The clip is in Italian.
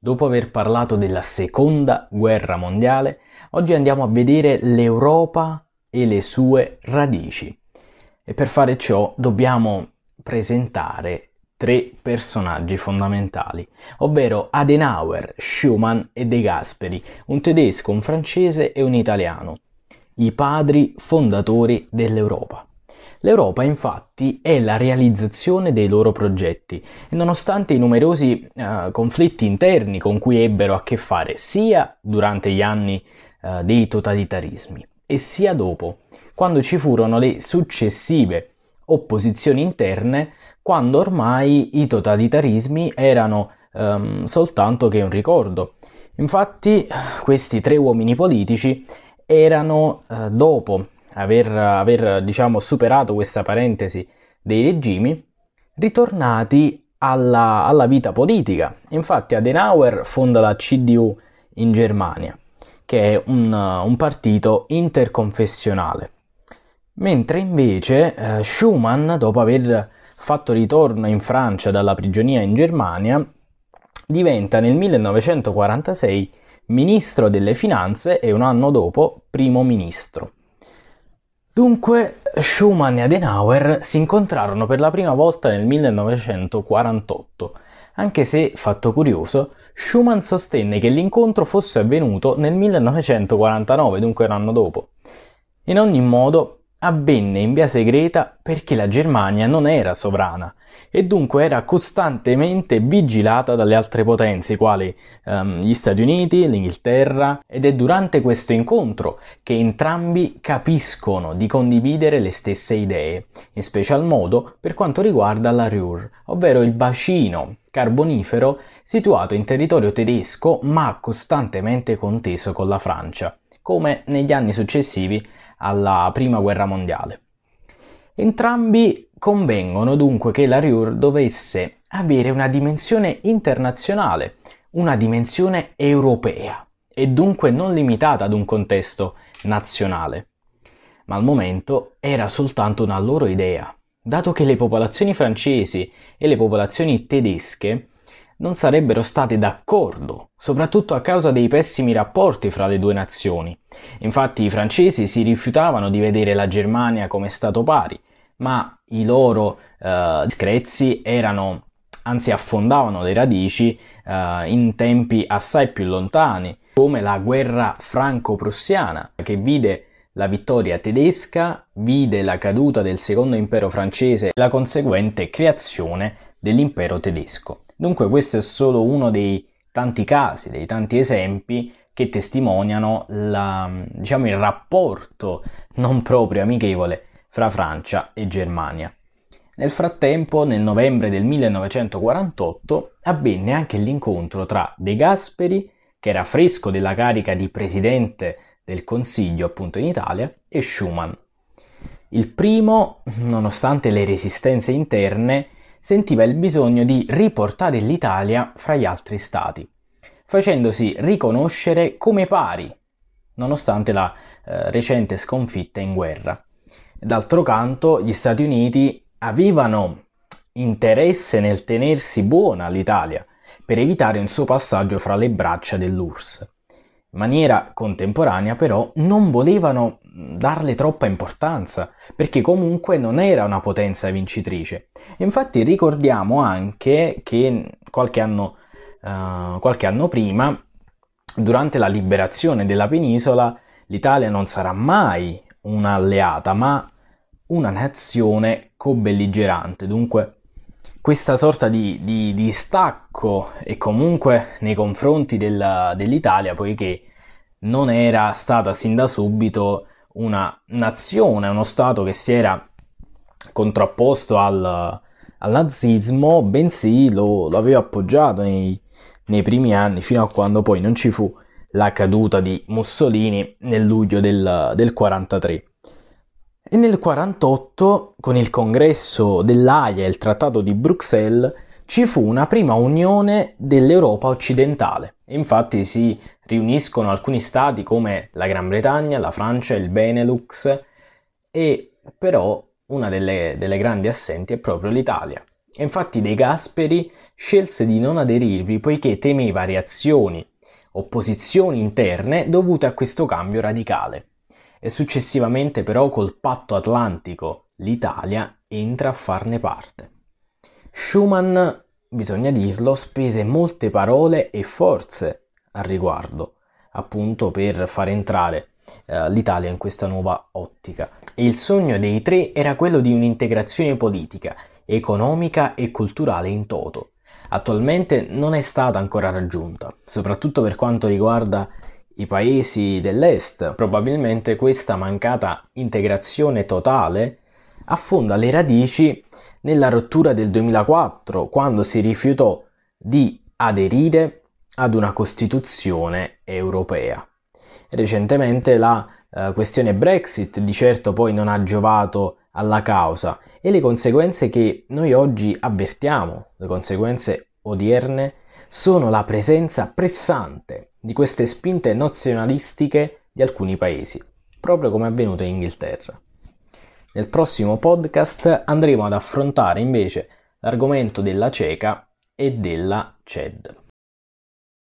Dopo aver parlato della seconda guerra mondiale, oggi andiamo a vedere l'Europa e le sue radici. E per fare ciò dobbiamo presentare tre personaggi fondamentali, ovvero Adenauer, Schumann e De Gasperi, un tedesco, un francese e un italiano, i padri fondatori dell'Europa. L'Europa infatti è la realizzazione dei loro progetti e nonostante i numerosi uh, conflitti interni con cui ebbero a che fare sia durante gli anni uh, dei totalitarismi e sia dopo, quando ci furono le successive opposizioni interne, quando ormai i totalitarismi erano um, soltanto che un ricordo. Infatti questi tre uomini politici erano uh, dopo aver, aver diciamo, superato questa parentesi dei regimi, ritornati alla, alla vita politica. Infatti Adenauer fonda la CDU in Germania, che è un, un partito interconfessionale. Mentre invece eh, Schumann, dopo aver fatto ritorno in Francia dalla prigionia in Germania, diventa nel 1946 ministro delle finanze e un anno dopo primo ministro. Dunque, Schumann e Adenauer si incontrarono per la prima volta nel 1948, anche se, fatto curioso, Schumann sostenne che l'incontro fosse avvenuto nel 1949, dunque un anno dopo. In ogni modo, avvenne in via segreta perché la Germania non era sovrana e dunque era costantemente vigilata dalle altre potenze quali um, gli Stati Uniti, l'Inghilterra ed è durante questo incontro che entrambi capiscono di condividere le stesse idee, in special modo per quanto riguarda la Ruhr, ovvero il bacino carbonifero situato in territorio tedesco ma costantemente conteso con la Francia, come negli anni successivi alla Prima Guerra Mondiale. Entrambi convengono dunque che la Ruhr dovesse avere una dimensione internazionale, una dimensione europea e dunque non limitata ad un contesto nazionale. Ma al momento era soltanto una loro idea, dato che le popolazioni francesi e le popolazioni tedesche non sarebbero state d'accordo, soprattutto a causa dei pessimi rapporti fra le due nazioni. Infatti i francesi si rifiutavano di vedere la Germania come stato pari, ma i loro eh, discrezi erano, anzi affondavano le radici eh, in tempi assai più lontani, come la guerra franco-prussiana, che vide la vittoria tedesca, vide la caduta del secondo impero francese e la conseguente creazione dell'impero tedesco. Dunque questo è solo uno dei tanti casi, dei tanti esempi che testimoniano la, diciamo, il rapporto non proprio amichevole fra Francia e Germania. Nel frattempo, nel novembre del 1948, avvenne anche l'incontro tra De Gasperi, che era fresco della carica di presidente del Consiglio appunto in Italia, e Schumann. Il primo, nonostante le resistenze interne, sentiva il bisogno di riportare l'Italia fra gli altri stati, facendosi riconoscere come pari, nonostante la eh, recente sconfitta in guerra. D'altro canto, gli Stati Uniti avevano interesse nel tenersi buona l'Italia per evitare un suo passaggio fra le braccia dell'URSS. Maniera contemporanea però non volevano darle troppa importanza, perché comunque non era una potenza vincitrice. Infatti ricordiamo anche che qualche anno, uh, qualche anno prima, durante la liberazione della penisola, l'Italia non sarà mai un'alleata, ma una nazione co-belligerante. Dunque questa sorta di, di, di, stacco e comunque nei confronti della, dell'Italia, poiché non era stata sin da subito una nazione, uno Stato che si era contrapposto al, al nazismo, bensì lo, lo aveva appoggiato nei, nei, primi anni, fino a quando poi non ci fu la caduta di Mussolini nel luglio del, del 43. E nel 48, con il congresso dell'AIA e il trattato di Bruxelles, ci fu una prima unione dell'Europa occidentale. Infatti si riuniscono alcuni stati come la Gran Bretagna, la Francia, il Benelux e però una delle, delle grandi assenti è proprio l'Italia. Infatti De Gasperi scelse di non aderirvi poiché temeva reazioni, opposizioni interne dovute a questo cambio radicale. E successivamente però col patto atlantico l'Italia entra a farne parte. Schumann, bisogna dirlo, spese molte parole e forze al riguardo, appunto per far entrare eh, l'Italia in questa nuova ottica. E il sogno dei tre era quello di un'integrazione politica, economica e culturale in toto. Attualmente non è stata ancora raggiunta, soprattutto per quanto riguarda i paesi dell'est. Probabilmente questa mancata integrazione totale affonda le radici nella rottura del 2004, quando si rifiutò di aderire ad una Costituzione europea. Recentemente la eh, questione Brexit di certo poi non ha giovato alla causa e le conseguenze che noi oggi avvertiamo, le conseguenze odierne, sono la presenza pressante di queste spinte nazionalistiche di alcuni paesi, proprio come è avvenuto in Inghilterra. Nel prossimo podcast andremo ad affrontare invece l'argomento della CECA e della CED.